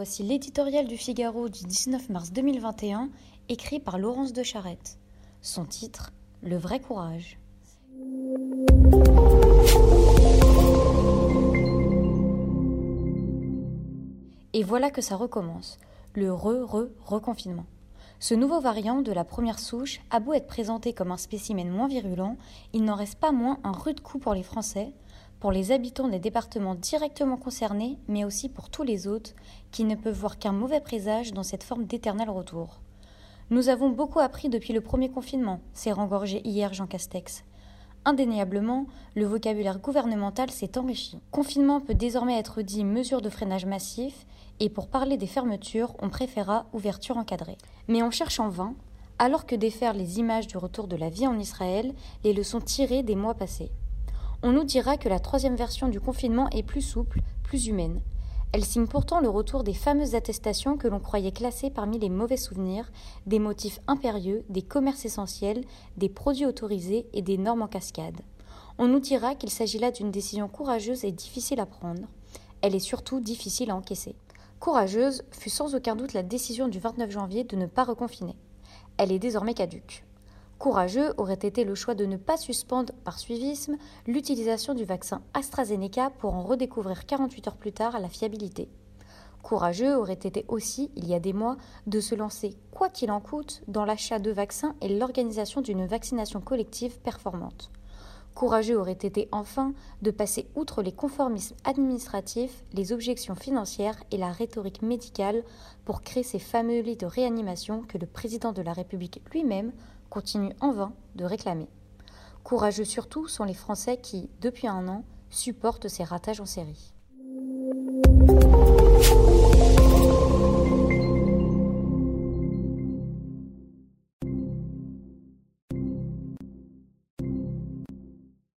voici l'éditorial du Figaro du 19 mars 2021, écrit par Laurence de Charette. Son titre Le vrai courage. Et voilà que ça recommence, le re-re-reconfinement. Ce nouveau variant de la première souche a beau être présenté comme un spécimen moins virulent, il n'en reste pas moins un rude coup pour les Français, pour les habitants des départements directement concernés, mais aussi pour tous les autres qui ne peuvent voir qu'un mauvais présage dans cette forme d'éternel retour. Nous avons beaucoup appris depuis le premier confinement, s'est rengorgé hier Jean Castex. Indéniablement, le vocabulaire gouvernemental s'est enrichi. Confinement peut désormais être dit mesure de freinage massif, et pour parler des fermetures, on préféra ouverture encadrée. Mais on cherche en vain, alors que déferlent les images du retour de la vie en Israël, les leçons tirées des mois passés. On nous dira que la troisième version du confinement est plus souple, plus humaine. Elle signe pourtant le retour des fameuses attestations que l'on croyait classées parmi les mauvais souvenirs, des motifs impérieux, des commerces essentiels, des produits autorisés et des normes en cascade. On nous dira qu'il s'agit là d'une décision courageuse et difficile à prendre. Elle est surtout difficile à encaisser. Courageuse fut sans aucun doute la décision du 29 janvier de ne pas reconfiner. Elle est désormais caduque. Courageux aurait été le choix de ne pas suspendre par suivisme l'utilisation du vaccin AstraZeneca pour en redécouvrir 48 heures plus tard la fiabilité. Courageux aurait été aussi, il y a des mois, de se lancer, quoi qu'il en coûte, dans l'achat de vaccins et l'organisation d'une vaccination collective performante. Courageux aurait été enfin de passer outre les conformismes administratifs, les objections financières et la rhétorique médicale pour créer ces fameux lits de réanimation que le président de la République lui-même continue en vain de réclamer. Courageux surtout sont les Français qui, depuis un an, supportent ces ratages en série.